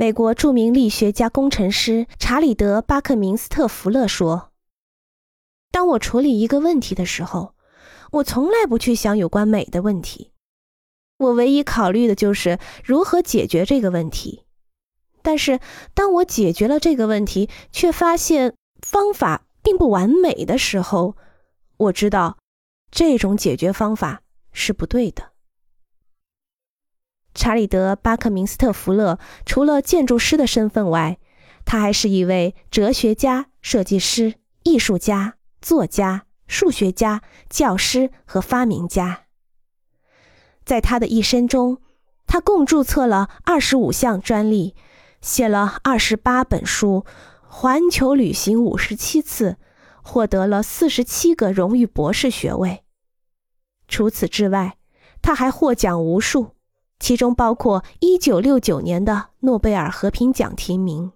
美国著名力学家、工程师查理德·巴克明斯特·福勒说：“当我处理一个问题的时候，我从来不去想有关美的问题，我唯一考虑的就是如何解决这个问题。但是，当我解决了这个问题，却发现方法并不完美的时候，我知道这种解决方法是不对的。”查理德·巴克明斯特·福勒除了建筑师的身份外，他还是一位哲学家、设计师、艺术家、作家、数学家、教师和发明家。在他的一生中，他共注册了二十五项专利，写了二十八本书，环球旅行五十七次，获得了四十七个荣誉博士学位。除此之外，他还获奖无数。其中包括1969年的诺贝尔和平奖提名。